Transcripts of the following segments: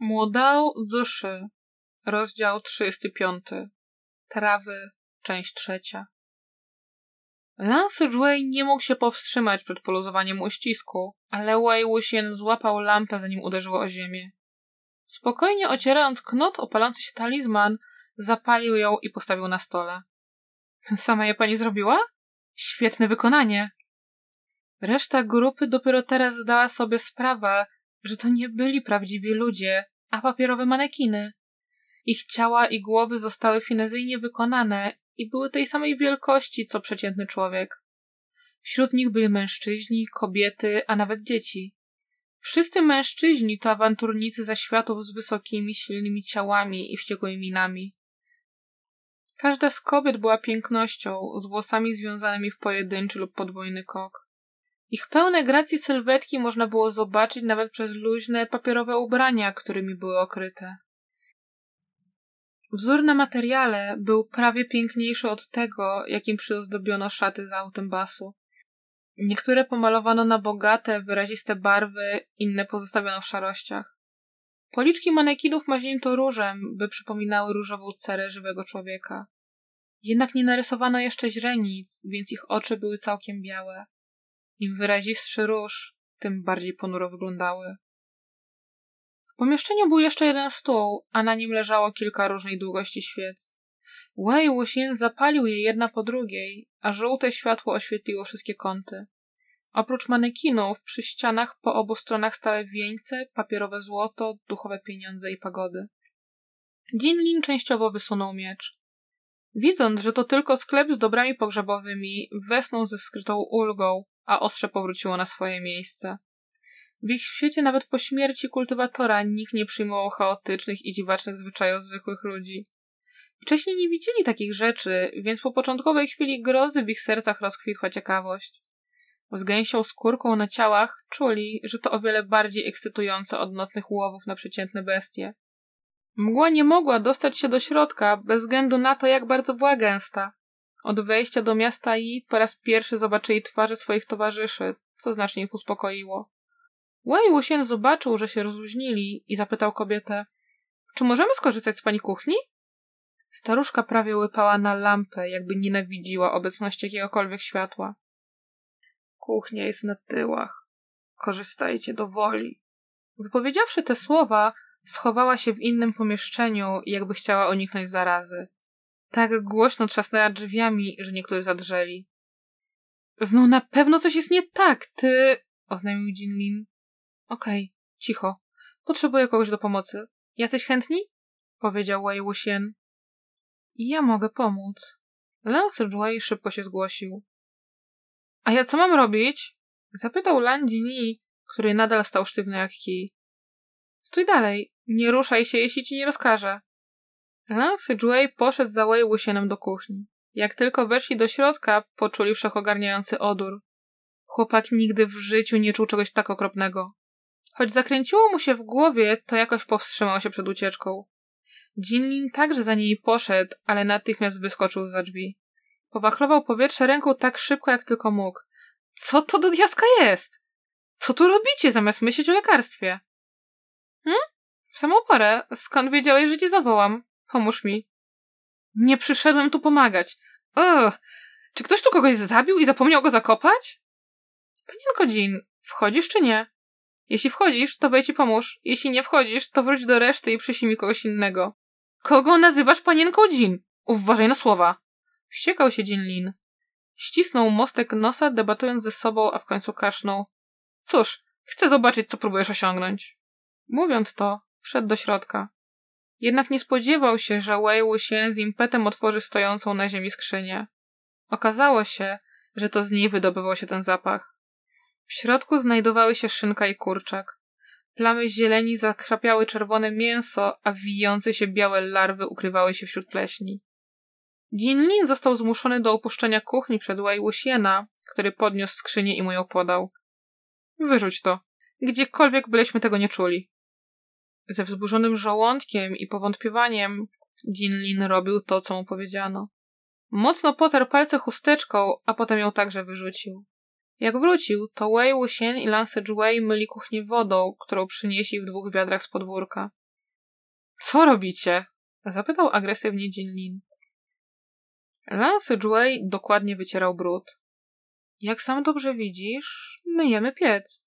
Młodao Zuszy, rozdział 35. Trawy, część trzecia. Lance Jue nie mógł się powstrzymać przed poluzowaniem uścisku, ale Wei Wuxian złapał lampę, zanim uderzyło o ziemię. Spokojnie ocierając knot opalący się talizman, zapalił ją i postawił na stole. Sama je pani zrobiła? Świetne wykonanie. Reszta grupy dopiero teraz zdała sobie sprawę, że to nie byli prawdziwi ludzie, a papierowe manekiny. Ich ciała i głowy zostały finezyjnie wykonane i były tej samej wielkości, co przeciętny człowiek. Wśród nich byli mężczyźni, kobiety, a nawet dzieci. Wszyscy mężczyźni to awanturnicy ze światów z wysokimi, silnymi ciałami i wściekłymi minami. Każda z kobiet była pięknością, z włosami związanymi w pojedynczy lub podwójny kok. Ich pełne gracji sylwetki można było zobaczyć nawet przez luźne, papierowe ubrania, którymi były okryte. Wzór na materiale był prawie piękniejszy od tego, jakim przyozdobiono szaty z autem basu. Niektóre pomalowano na bogate, wyraziste barwy, inne pozostawiono w szarościach. Policzki manekinów maźnięto różem, by przypominały różową cerę żywego człowieka. Jednak nie narysowano jeszcze źrenic, więc ich oczy były całkiem białe. Im wyrazistszy róż, tym bardziej ponuro wyglądały. W pomieszczeniu był jeszcze jeden stół, a na nim leżało kilka różnej długości świec. Wei Wuxian zapalił je jedna po drugiej, a żółte światło oświetliło wszystkie kąty. Oprócz manekinów przy ścianach po obu stronach stały wieńce, papierowe złoto, duchowe pieniądze i pagody. Jinlin częściowo wysunął miecz. Widząc, że to tylko sklep z dobrami pogrzebowymi, wesnął ze skrytą ulgą, a ostrze powróciło na swoje miejsce. W ich świecie nawet po śmierci kultywatora nikt nie przyjmował chaotycznych i dziwacznych zwyczajów zwykłych ludzi. Wcześniej nie widzieli takich rzeczy, więc po początkowej chwili grozy w ich sercach rozkwitła ciekawość. Z gęsią skórką na ciałach czuli, że to o wiele bardziej ekscytujące od nocnych łowów na przeciętne bestie. Mgła nie mogła dostać się do środka bez względu na to, jak bardzo była gęsta. Od wejścia do miasta i po raz pierwszy zobaczyli twarze swoich towarzyszy, co znacznie ich uspokoiło. Wei Wuxian zobaczył, że się rozluźnili i zapytał kobietę czy możemy skorzystać z pani kuchni? Staruszka prawie łypała na lampę, jakby nienawidziła obecności jakiegokolwiek światła. Kuchnia jest na tyłach. Korzystajcie do woli. Wypowiedziawszy te słowa, schowała się w innym pomieszczeniu, jakby chciała uniknąć zarazy. Tak głośno trzasnęła drzwiami, że niektórzy zadrzeli. Znów na pewno coś jest nie tak, ty... oznajmił Jinlin. Okej, okay, cicho. Potrzebuję kogoś do pomocy. Jacyś chętni? Powiedział Wei Wuxian. Ja mogę pomóc. Lance Wei szybko się zgłosił. A ja co mam robić? Zapytał Lan Dini, który nadal stał sztywny jak kij. Stój dalej. Nie ruszaj się, jeśli ci nie rozkażę. Lance Jue poszedł za Wei Wuxianem do kuchni. Jak tylko weszli do środka, poczuli wszechogarniający odór. Chłopak nigdy w życiu nie czuł czegoś tak okropnego. Choć zakręciło mu się w głowie, to jakoś powstrzymał się przed ucieczką. Jinlin także za niej poszedł, ale natychmiast wyskoczył za drzwi. Powachlował powietrze ręką tak szybko, jak tylko mógł. Co to do diaska jest? Co tu robicie, zamiast myśleć o lekarstwie? Hm? W samą porę. Skąd wiedziałeś, że cię zawołam? Pomóż mi. Nie przyszedłem tu pomagać. Ugh. Czy ktoś tu kogoś zabił i zapomniał go zakopać? Panienko Jean, wchodzisz czy nie? Jeśli wchodzisz, to wejdź i pomóż. Jeśli nie wchodzisz, to wróć do reszty i przyślij mi kogoś innego. Kogo nazywasz panienką Jean? Uważaj na słowa. Wściekał się Jean Lin. Ścisnął mostek nosa, debatując ze sobą, a w końcu kasznął. Cóż, chcę zobaczyć, co próbujesz osiągnąć. Mówiąc to, wszedł do środka. Jednak nie spodziewał się, że Wei Wuxian z impetem otworzy stojącą na ziemi skrzynię. Okazało się, że to z niej wydobywał się ten zapach. W środku znajdowały się szynka i kurczak. Plamy zieleni zakrapiały czerwone mięso, a wijące się białe larwy ukrywały się wśród pleśni. Jinlin został zmuszony do opuszczenia kuchni przed Wei który podniósł skrzynię i mu ją podał. Wyrzuć to. Gdziekolwiek byleśmy tego nie czuli. Ze wzburzonym żołądkiem i powątpiewaniem Jinlin robił to, co mu powiedziano. Mocno potarł palce chusteczką, a potem ją także wyrzucił. Jak wrócił, to Wei Wuxian i Lance Jue myli kuchnię wodą, którą przynieśli w dwóch wiadrach z podwórka. Co robicie? Zapytał agresywnie Jinlin. Lance Jue dokładnie wycierał brud. Jak sam dobrze widzisz, myjemy piec.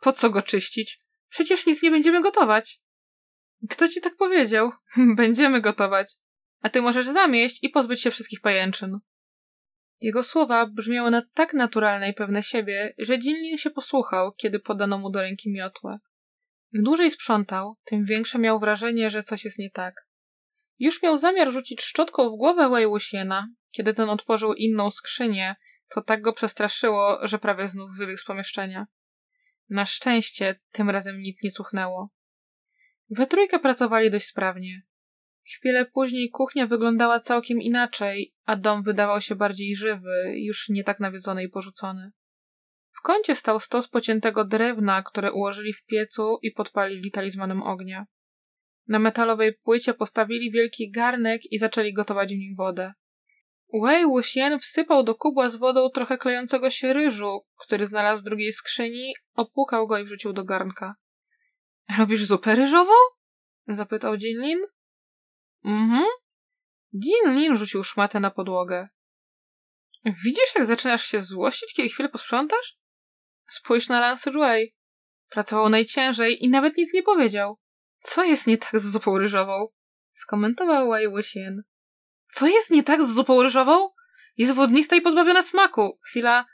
Po co go czyścić? Przecież nic nie będziemy gotować. Kto ci tak powiedział? Będziemy gotować. A ty możesz zamieść i pozbyć się wszystkich pajęczyn. Jego słowa brzmiały na tak naturalne i pewne siebie, że Jinlin się posłuchał, kiedy podano mu do ręki miotłę. Im dłużej sprzątał, tym większe miał wrażenie, że coś jest nie tak. Już miał zamiar rzucić szczotką w głowę Wei Wuxiena, kiedy ten otworzył inną skrzynię, co tak go przestraszyło, że prawie znów wybiegł z pomieszczenia. Na szczęście tym razem nic nie cuchnęło. We trójkę pracowali dość sprawnie. Chwilę później kuchnia wyglądała całkiem inaczej, a dom wydawał się bardziej żywy, już nie tak nawiedzony i porzucony. W kącie stał stos pociętego drewna, które ułożyli w piecu i podpalili talizmanem ognia. Na metalowej płycie postawili wielki garnek i zaczęli gotować w nim wodę. Wei Wuxian wsypał do kubła z wodą trochę klejącego się ryżu, który znalazł w drugiej skrzyni, opłukał go i wrzucił do garnka. Robisz zupę ryżową? zapytał Jinlin. Mhm. Jinlin rzucił szmatę na podłogę. Widzisz, jak zaczynasz się złościć, kiedy chwilę posprzątasz? Spójrz na Lance Jue. Pracował najciężej i nawet nic nie powiedział. Co jest nie tak z zupą ryżową? Skomentował Wei Wuxian. Co jest nie tak z zupą ryżową? Jest wodnista i pozbawiona smaku. Chwila.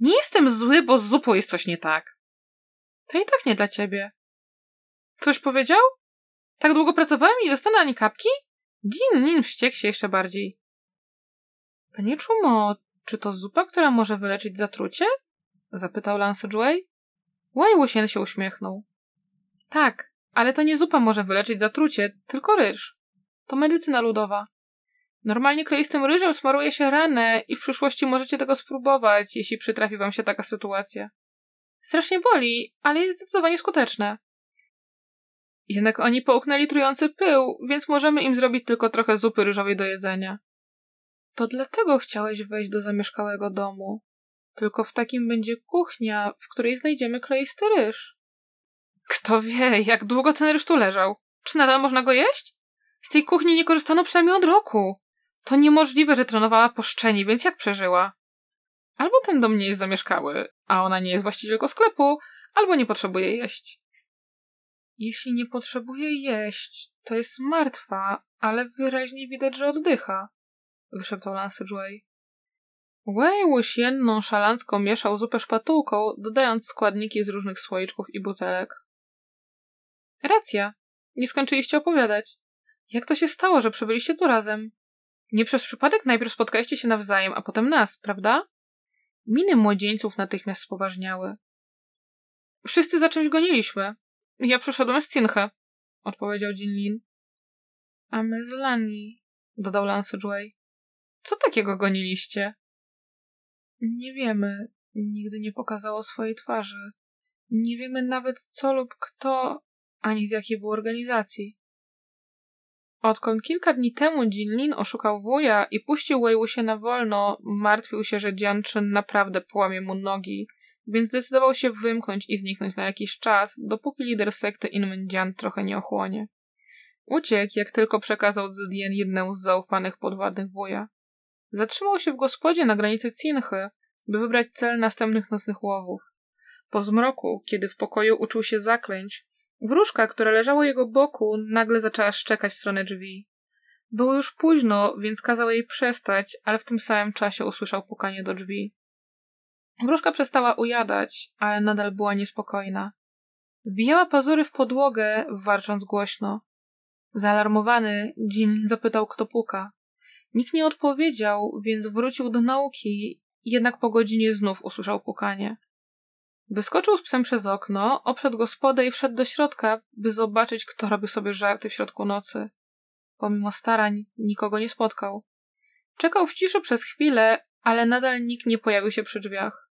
Nie jestem zły, bo z zupą jest coś nie tak. To i tak nie dla ciebie. Coś powiedział? Tak długo pracowałem i nie dostanę ani kapki? Din Nin wściekł się jeszcze bardziej. Panie Czumo, czy to zupa, która może wyleczyć zatrucie? Zapytał Lance Wei. Wei Wuxian się uśmiechnął. Tak, ale to nie zupa może wyleczyć zatrucie, tylko ryż. To medycyna ludowa. Normalnie kleistym ryżem smaruje się ranę i w przyszłości możecie tego spróbować, jeśli przytrafi wam się taka sytuacja. Strasznie boli, ale jest zdecydowanie skuteczne. Jednak oni połknęli trujący pył, więc możemy im zrobić tylko trochę zupy ryżowej do jedzenia. To dlatego chciałeś wejść do zamieszkałego domu. Tylko w takim będzie kuchnia, w której znajdziemy kleisty ryż. Kto wie, jak długo ten ryż tu leżał? Czy nadal można go jeść? Z tej kuchni nie korzystano przynajmniej od roku. To niemożliwe, że trenowała po szczeni, więc jak przeżyła? Albo ten dom nie jest zamieszkały, a ona nie jest właścicielką sklepu, albo nie potrzebuje jeść. Jeśli nie potrzebuje jeść, to jest martwa, ale wyraźnie widać, że oddycha, wyszeptał Lance Joy. Wei Wuxian nonszalancko mieszał zupę szpatułką, dodając składniki z różnych słoiczków i butelek. Racja. Nie skończyliście opowiadać. Jak to się stało, że przybyliście tu razem? Nie przez przypadek najpierw spotkaliście się nawzajem, a potem nas, prawda? Miny młodzieńców natychmiast spoważniały. Wszyscy za czymś goniliśmy. Ja przyszedłem z Cinche, odpowiedział Jinlin. A my z Lani, dodał Lance Jue. Co takiego goniliście? Nie wiemy. Nigdy nie pokazało swojej twarzy. Nie wiemy nawet co lub kto, ani z jakiej był organizacji. Odkąd kilka dni temu Jinlin oszukał wuja i puścił Wei się na wolno, martwił się, że Jianczyn naprawdę połamie mu nogi, więc zdecydował się wymknąć i zniknąć na jakiś czas, dopóki lider sekty Inmendian trochę nie ochłonie. Uciekł, jak tylko przekazał Zdien jednemu z zaufanych podwładnych wuja. Zatrzymał się w gospodzie na granicy Cinchy, by wybrać cel następnych nocnych łowów. Po zmroku, kiedy w pokoju uczył się zaklęć, Wróżka, która leżała jego boku, nagle zaczęła szczekać w stronę drzwi. Było już późno, więc kazał jej przestać, ale w tym samym czasie usłyszał pukanie do drzwi. Wróżka przestała ujadać, ale nadal była niespokojna. Wbijała pazury w podłogę, warcząc głośno. Zaalarmowany, Jean zapytał, kto puka. Nikt nie odpowiedział, więc wrócił do nauki, jednak po godzinie znów usłyszał pukanie. Wyskoczył z psem przez okno, obszedł gospodę i wszedł do środka, by zobaczyć, kto robi sobie żarty w środku nocy. Pomimo starań nikogo nie spotkał. Czekał w ciszy przez chwilę, ale nadal nikt nie pojawił się przy drzwiach.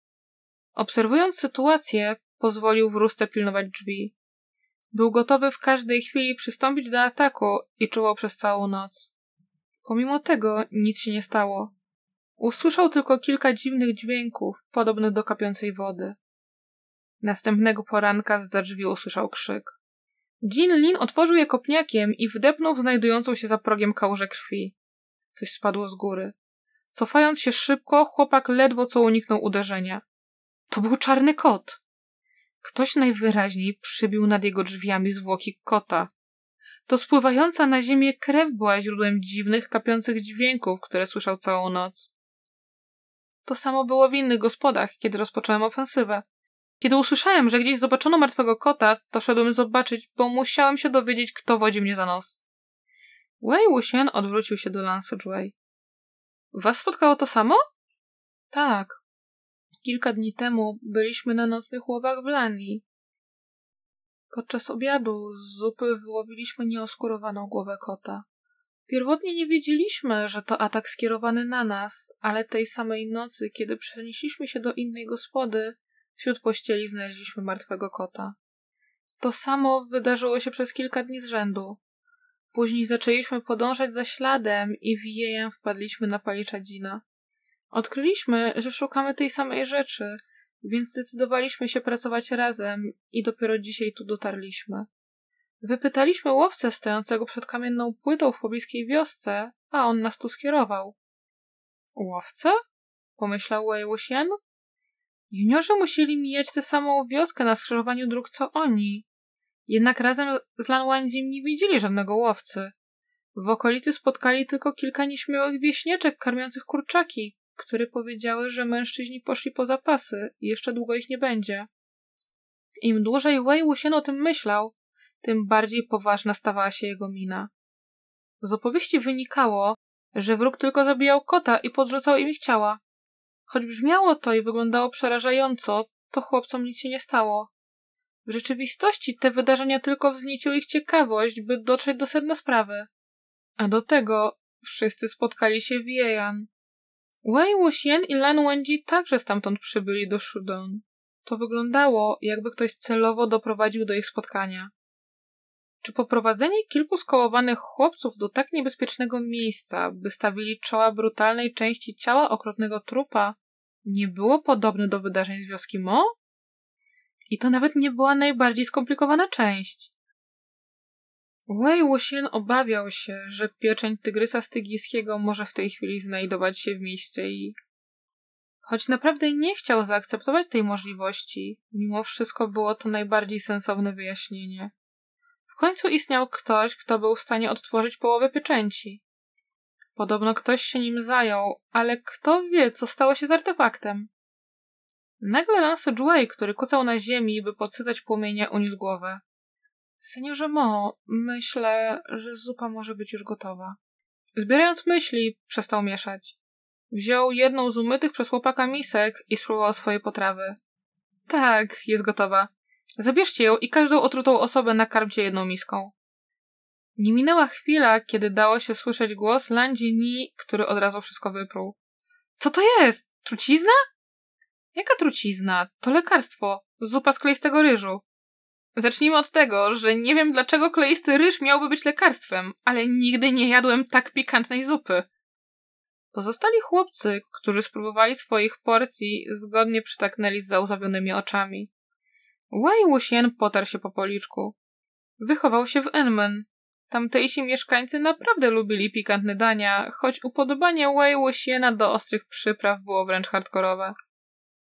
Obserwując sytuację, pozwolił wróżce pilnować drzwi. Był gotowy w każdej chwili przystąpić do ataku i czuwał przez całą noc. Pomimo tego nic się nie stało. Usłyszał tylko kilka dziwnych dźwięków, podobnych do kapiącej wody. Następnego poranka z drzwi usłyszał krzyk. Jin Lin otworzył je kopniakiem i wdepnął w znajdującą się za progiem kałużę krwi. Coś spadło z góry. Cofając się szybko, chłopak ledwo co uniknął uderzenia. To był czarny kot. Ktoś najwyraźniej przybił nad jego drzwiami zwłoki kota. To spływająca na ziemię krew była źródłem dziwnych, kapiących dźwięków, które słyszał całą noc. To samo było w innych gospodach, kiedy rozpocząłem ofensywę. Kiedy usłyszałem, że gdzieś zobaczono martwego kota, to szedłem zobaczyć, bo musiałem się dowiedzieć, kto wodzi mnie za nos. Wei Wuxian odwrócił się do Lance Jui. Was spotkało to samo? Tak. Kilka dni temu byliśmy na nocnych łowach w Lanii. Podczas obiadu z zupy wyłowiliśmy nieoskurowaną głowę kota. Pierwotnie nie wiedzieliśmy, że to atak skierowany na nas, ale tej samej nocy, kiedy przenieśliśmy się do innej gospody, wśród pościeli znaleźliśmy martwego kota. To samo wydarzyło się przez kilka dni z rzędu. Później zaczęliśmy podążać za śladem i wijejem wpadliśmy na palicza Dzina. Odkryliśmy, że szukamy tej samej rzeczy, więc zdecydowaliśmy się pracować razem i dopiero dzisiaj tu dotarliśmy. Wypytaliśmy łowcę stojącego przed kamienną płytą w pobliskiej wiosce, a on nas tu skierował. Łowcę? pomyślał Wei Wuxian. Juniorzy musieli mijać tę samą wioskę na skrzyżowaniu dróg co oni. Jednak razem z Lan Wandzim nie widzieli żadnego łowcy. W okolicy spotkali tylko kilka nieśmiałych wieśnieczek karmiących kurczaki, które powiedziały, że mężczyźni poszli po zapasy i jeszcze długo ich nie będzie. Im dłużej Wei Wuxian o tym myślał, tym bardziej poważna stawała się jego mina. Z opowieści wynikało, że wróg tylko zabijał kota i podrzucał im ich ciała. Choć brzmiało to i wyglądało przerażająco, to chłopcom nic się nie stało. W rzeczywistości te wydarzenia tylko wznieciły ich ciekawość, by dotrzeć do sedna sprawy. A do tego wszyscy spotkali się w Jejan. Wei Wuxian i Lan Wenji także stamtąd przybyli do Shudon. To wyglądało, jakby ktoś celowo doprowadził do ich spotkania. Czy poprowadzenie kilku skołowanych chłopców do tak niebezpiecznego miejsca, by stawili czoła brutalnej części ciała okrutnego trupa, nie było podobne do wydarzeń z wioski Mo? I to nawet nie była najbardziej skomplikowana część. Wei Wuxian obawiał się, że pieczeń tygrysa stygijskiego może w tej chwili znajdować się w mieście i... Choć naprawdę nie chciał zaakceptować tej możliwości, mimo wszystko było to najbardziej sensowne wyjaśnienie. W końcu istniał ktoś, kto był w stanie odtworzyć połowę pieczęci. Podobno ktoś się nim zajął, ale kto wie, co stało się z artefaktem. Nagle Lance Jouet, który kucał na ziemi, by podsycać płomienie, uniósł głowę. Seniorze Mo, myślę, że zupa może być już gotowa. Zbierając myśli, przestał mieszać. Wziął jedną z umytych przez chłopaka misek i spróbował swojej potrawy. Tak, jest gotowa. Zabierzcie ją i każdą otrutą osobę nakarmcie jedną miską. Nie minęła chwila, kiedy dało się słyszeć głos Landzi Ni, który od razu wszystko wypruł. Co to jest? Trucizna? Jaka trucizna? To lekarstwo. Zupa z kleistego ryżu. Zacznijmy od tego, że nie wiem dlaczego kleisty ryż miałby być lekarstwem, ale nigdy nie jadłem tak pikantnej zupy. Pozostali chłopcy, którzy spróbowali swoich porcji, zgodnie przytaknęli z załzawionymi oczami. Wei Wuxian potarł się po policzku. Wychował się w Enmen. Tamtejsi mieszkańcy naprawdę lubili pikantne dania, choć upodobanie Wei Wuxiana do ostrych przypraw było wręcz hardkorowe.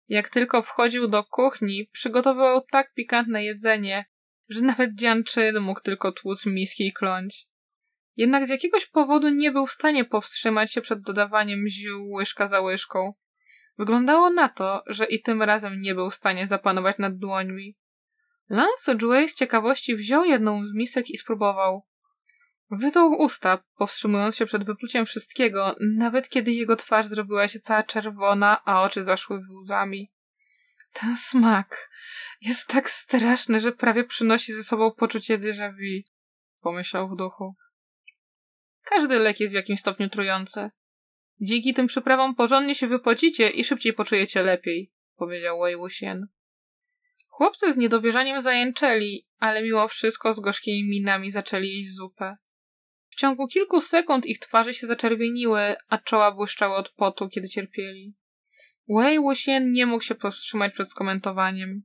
Jak tylko wchodził do kuchni, przygotowywał tak pikantne jedzenie, że nawet Dzianczyn mógł tylko tłuc miski i kląć. Jednak z jakiegoś powodu nie był w stanie powstrzymać się przed dodawaniem ziół łyżka za łyżką. Wyglądało na to, że i tym razem nie był w stanie zapanować nad dłońmi. Lance Jouet z ciekawości wziął jedną z misek i spróbował. Wydał usta, powstrzymując się przed wypluciem wszystkiego, nawet kiedy jego twarz zrobiła się cała czerwona, a oczy zaszły łzami. Ten smak jest tak straszny, że prawie przynosi ze sobą poczucie déjà vu, pomyślał w duchu. Każdy lek jest w jakimś stopniu trujący. Dzięki tym przyprawom porządnie się wypocicie i szybciej poczujecie lepiej, powiedział Wei Wuxian. Chłopcy z niedowierzaniem zajęczeli, ale mimo wszystko z gorzkimi minami zaczęli jeść zupę. W ciągu kilku sekund ich twarze się zaczerwieniły, a czoła błyszczały od potu, kiedy cierpieli. Wei Wuxian nie mógł się powstrzymać przed skomentowaniem.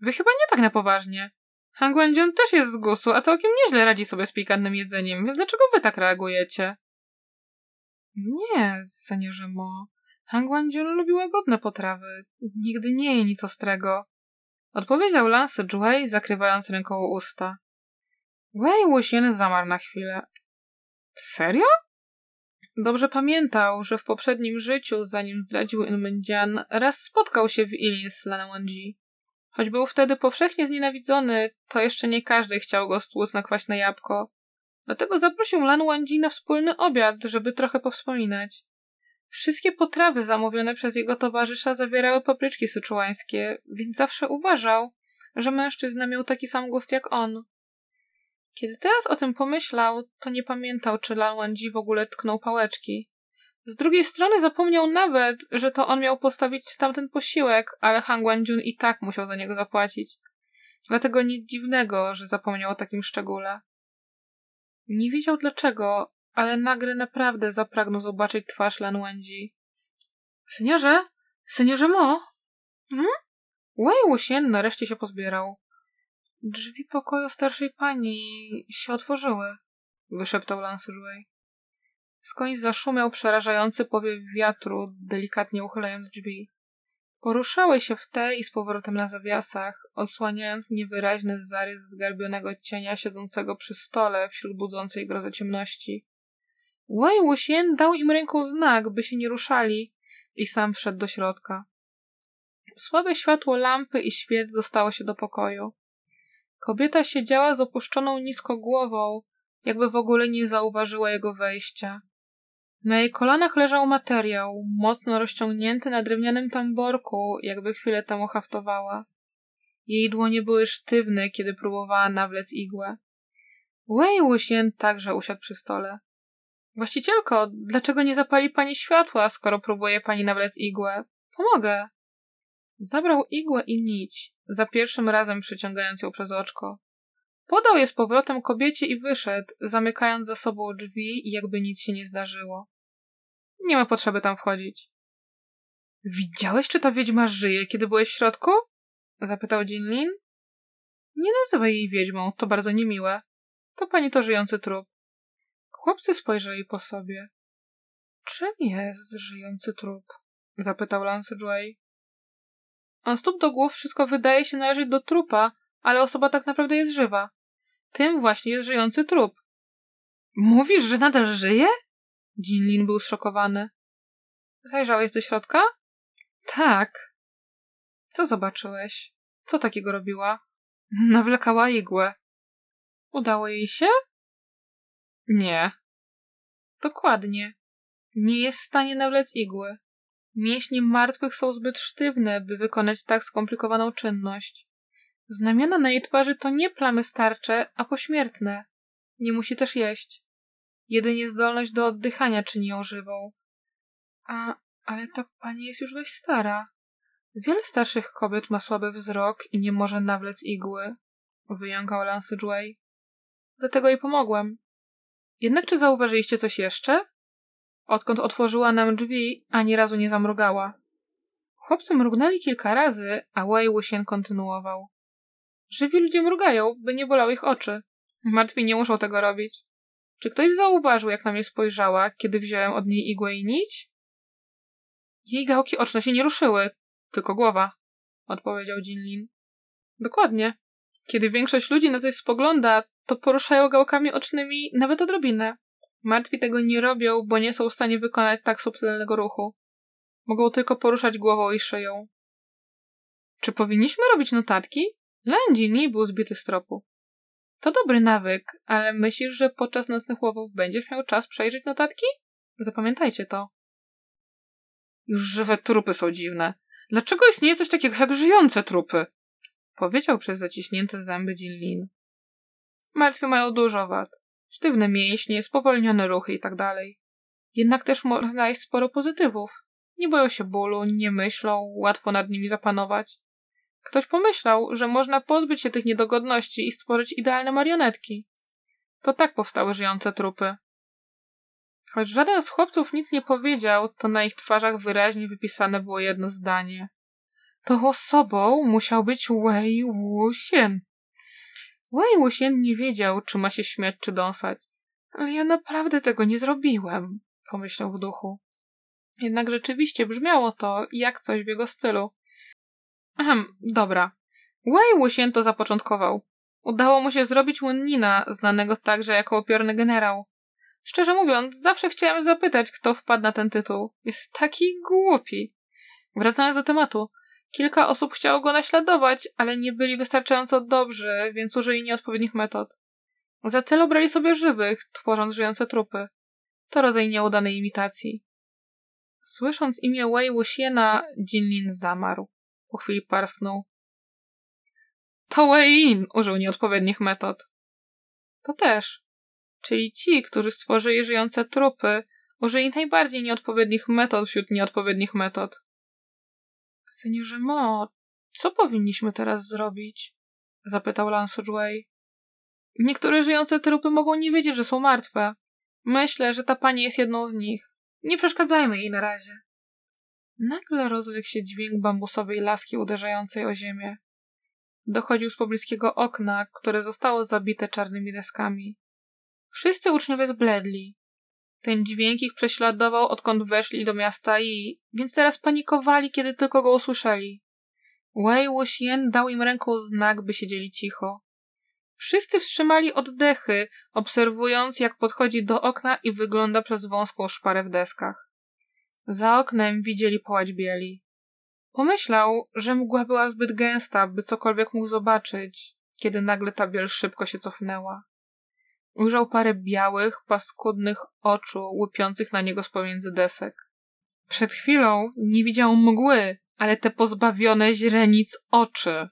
Wy chyba nie tak na poważnie. Han Guangdziun też jest z gusu, a całkiem nieźle radzi sobie z pikantnym jedzeniem, więc dlaczego wy tak reagujecie? Nie, seniorze Mo. Han Guangdziun lubi łagodne potrawy. Nigdy nie je nic ostrego. Odpowiedział Lance Jue, zakrywając ręką usta. Wei Wuxian zamarł na chwilę. Serio? Dobrze pamiętał, że w poprzednim życiu, zanim zdradził Inmendian, raz spotkał się w Ilin z Lan Wangji. Choć był wtedy powszechnie znienawidzony, to jeszcze nie każdy chciał go stłuc na kwaśne jabłko. Dlatego zaprosił Lan Wangji na wspólny obiad, żeby trochę powspominać. Wszystkie potrawy zamówione przez jego towarzysza zawierały papryczki syczułańskie, więc zawsze uważał, że mężczyzna miał taki sam gust jak on. Kiedy teraz o tym pomyślał, to nie pamiętał, czy Lan Wangji w ogóle tknął pałeczki. Z drugiej strony zapomniał nawet, że to on miał postawić tamten posiłek, ale Han Guangjun i tak musiał za niego zapłacić. Dlatego nic dziwnego, że zapomniał o takim szczególe. Nie wiedział dlaczego, ale nagle naprawdę zapragnął zobaczyć twarz Lan Wangji. Seniorze? Seniorze Mo? Hmm? Wei Wuxian nareszcie się pozbierał. Drzwi pokoju starszej pani się otworzyły, wyszeptał Lance Jouet. Skądś zaszumiał przerażający powiew wiatru, delikatnie uchylając drzwi. Poruszały się w te i z powrotem na zawiasach, odsłaniając niewyraźny zarys zgarbionego cienia siedzącego przy stole wśród budzącej grozę ciemności. Wei Wuxian dał im ręką znak, by się nie ruszali i sam wszedł do środka. Słabe światło lampy i świec dostało się do pokoju. Kobieta siedziała z opuszczoną nisko głową, jakby w ogóle nie zauważyła jego wejścia. Na jej kolanach leżał materiał, mocno rozciągnięty na drewnianym tamborku, jakby chwilę temu haftowała. Jej dłonie były sztywne, kiedy próbowała nawlec igłę. Wei Wuxian także usiadł przy stole. Właścicielko, dlaczego nie zapali pani światła, skoro próbuje pani nawlec igłę? Pomogę. Zabrał igłę i nić, za pierwszym razem przyciągając ją przez oczko. Podał je z powrotem kobiecie i wyszedł, zamykając za sobą drzwi, jakby nic się nie zdarzyło. Nie ma potrzeby tam wchodzić. Widziałeś, czy ta wiedźma żyje, kiedy byłeś w środku? Zapytał Jinlin. Nie nazywaj jej wiedźmą, to bardzo niemiłe. To pani to żyjący trup. Chłopcy spojrzeli po sobie. Czym jest żyjący trup? Zapytał Lance Joy. On stóp do głów wszystko wydaje się należeć do trupa, ale osoba tak naprawdę jest żywa. Tym właśnie jest żyjący trup. Mówisz, że nadal żyje? Jinlin był zszokowany. Zajrzałeś do środka? Tak. Co zobaczyłeś? Co takiego robiła? Nawlekała igłę. Udało jej się? Nie. Dokładnie. Nie jest w stanie nawlec igły. Mięśnie martwych są zbyt sztywne, by wykonać tak skomplikowaną czynność. Znamiona na jej twarzy to nie plamy starcze, a pośmiertne. Nie musi też jeść. Jedynie zdolność do oddychania czyni ją żywą. A, ale ta pani jest już dość stara. Wiele starszych kobiet ma słaby wzrok i nie może nawlec igły, wyjąkał Lance Joy. Dlatego jej pomogłem. Jednak czy zauważyliście coś jeszcze? Odkąd otworzyła nam drzwi, ani razu nie zamrugała. Chłopcy mrugnęli kilka razy, a Wei Wuxian kontynuował. Żywi ludzie mrugają, by nie bolały ich oczy. Martwi nie muszą tego robić. Czy ktoś zauważył, jak na mnie spojrzała, kiedy wziąłem od niej igłę i nić? Jej gałki oczne się nie ruszyły, tylko głowa, odpowiedział Jinlin. Dokładnie. Kiedy większość ludzi na coś spogląda, to poruszają gałkami ocznymi nawet odrobinę. Martwi tego nie robią, bo nie są w stanie wykonać tak subtelnego ruchu. Mogą tylko poruszać głową i szyją. Czy powinniśmy robić notatki? Lędzini był zbity z tropu. To dobry nawyk, ale myślisz, że podczas nocnych łowów będziesz miał czas przejrzeć notatki? Zapamiętajcie to. Już żywe trupy są dziwne. Dlaczego istnieje coś takiego jak żyjące trupy? Powiedział przez zaciśnięte zęby Jillin. Martwi mają dużo wad. Sztywne mięśnie, spowolnione ruchy itd. Tak Jednak też można znaleźć sporo pozytywów. Nie boją się bólu, nie myślą, łatwo nad nimi zapanować. Ktoś pomyślał, że można pozbyć się tych niedogodności i stworzyć idealne marionetki. To tak powstały żyjące trupy. Choć żaden z chłopców nic nie powiedział, to na ich twarzach wyraźnie wypisane było jedno zdanie. To osobą musiał być Wei Wuxian. Wei Wuxian nie wiedział, czy ma się śmiać, czy dąsać. Ale ja naprawdę tego nie zrobiłem, pomyślał w duchu. Jednak rzeczywiście brzmiało to jak coś w jego stylu. Ehem, dobra. Wei Wuxian to zapoczątkował. Udało mu się zrobić Wunina, znanego także jako opiorny generał. Szczerze mówiąc, zawsze chciałem zapytać, kto wpadł na ten tytuł. Jest taki głupi. Wracając do tematu. Kilka osób chciało go naśladować, ale nie byli wystarczająco dobrzy, więc użyli nieodpowiednich metod. Za cel obrali sobie żywych, tworząc żyjące trupy. To rodzaj nieudanej imitacji. Słysząc imię Wei Wuxiena, Jinlin zamarł. Po chwili parsnął. To Yin użył nieodpowiednich metod. To też. Czyli ci, którzy stworzyli żyjące trupy, użyli najbardziej nieodpowiednich metod wśród nieodpowiednich metod. Seniorze Mo, co powinniśmy teraz zrobić? Zapytał Lance Wei. Niektóre żyjące trupy mogą nie wiedzieć, że są martwe. Myślę, że ta pani jest jedną z nich. Nie przeszkadzajmy jej na razie. Nagle rozległ się dźwięk bambusowej laski uderzającej o ziemię. Dochodził z pobliskiego okna, które zostało zabite czarnymi deskami. Wszyscy uczniowie zbledli. Ten dźwięk ich prześladował, odkąd weszli do miasta i... więc teraz panikowali, kiedy tylko go usłyszeli. Wei Wuxian dał im ręką znak, by siedzieli cicho. Wszyscy wstrzymali oddechy, obserwując, jak podchodzi do okna i wygląda przez wąską szparę w deskach. Za oknem widzieli połać bieli. Pomyślał, że mgła była zbyt gęsta, by cokolwiek mógł zobaczyć, kiedy nagle ta biel szybko się cofnęła. Ujrzał parę białych, paskudnych oczu łypiących na niego z pomiędzy desek. Przed chwilą nie widział mgły, ale te pozbawione źrenic oczy.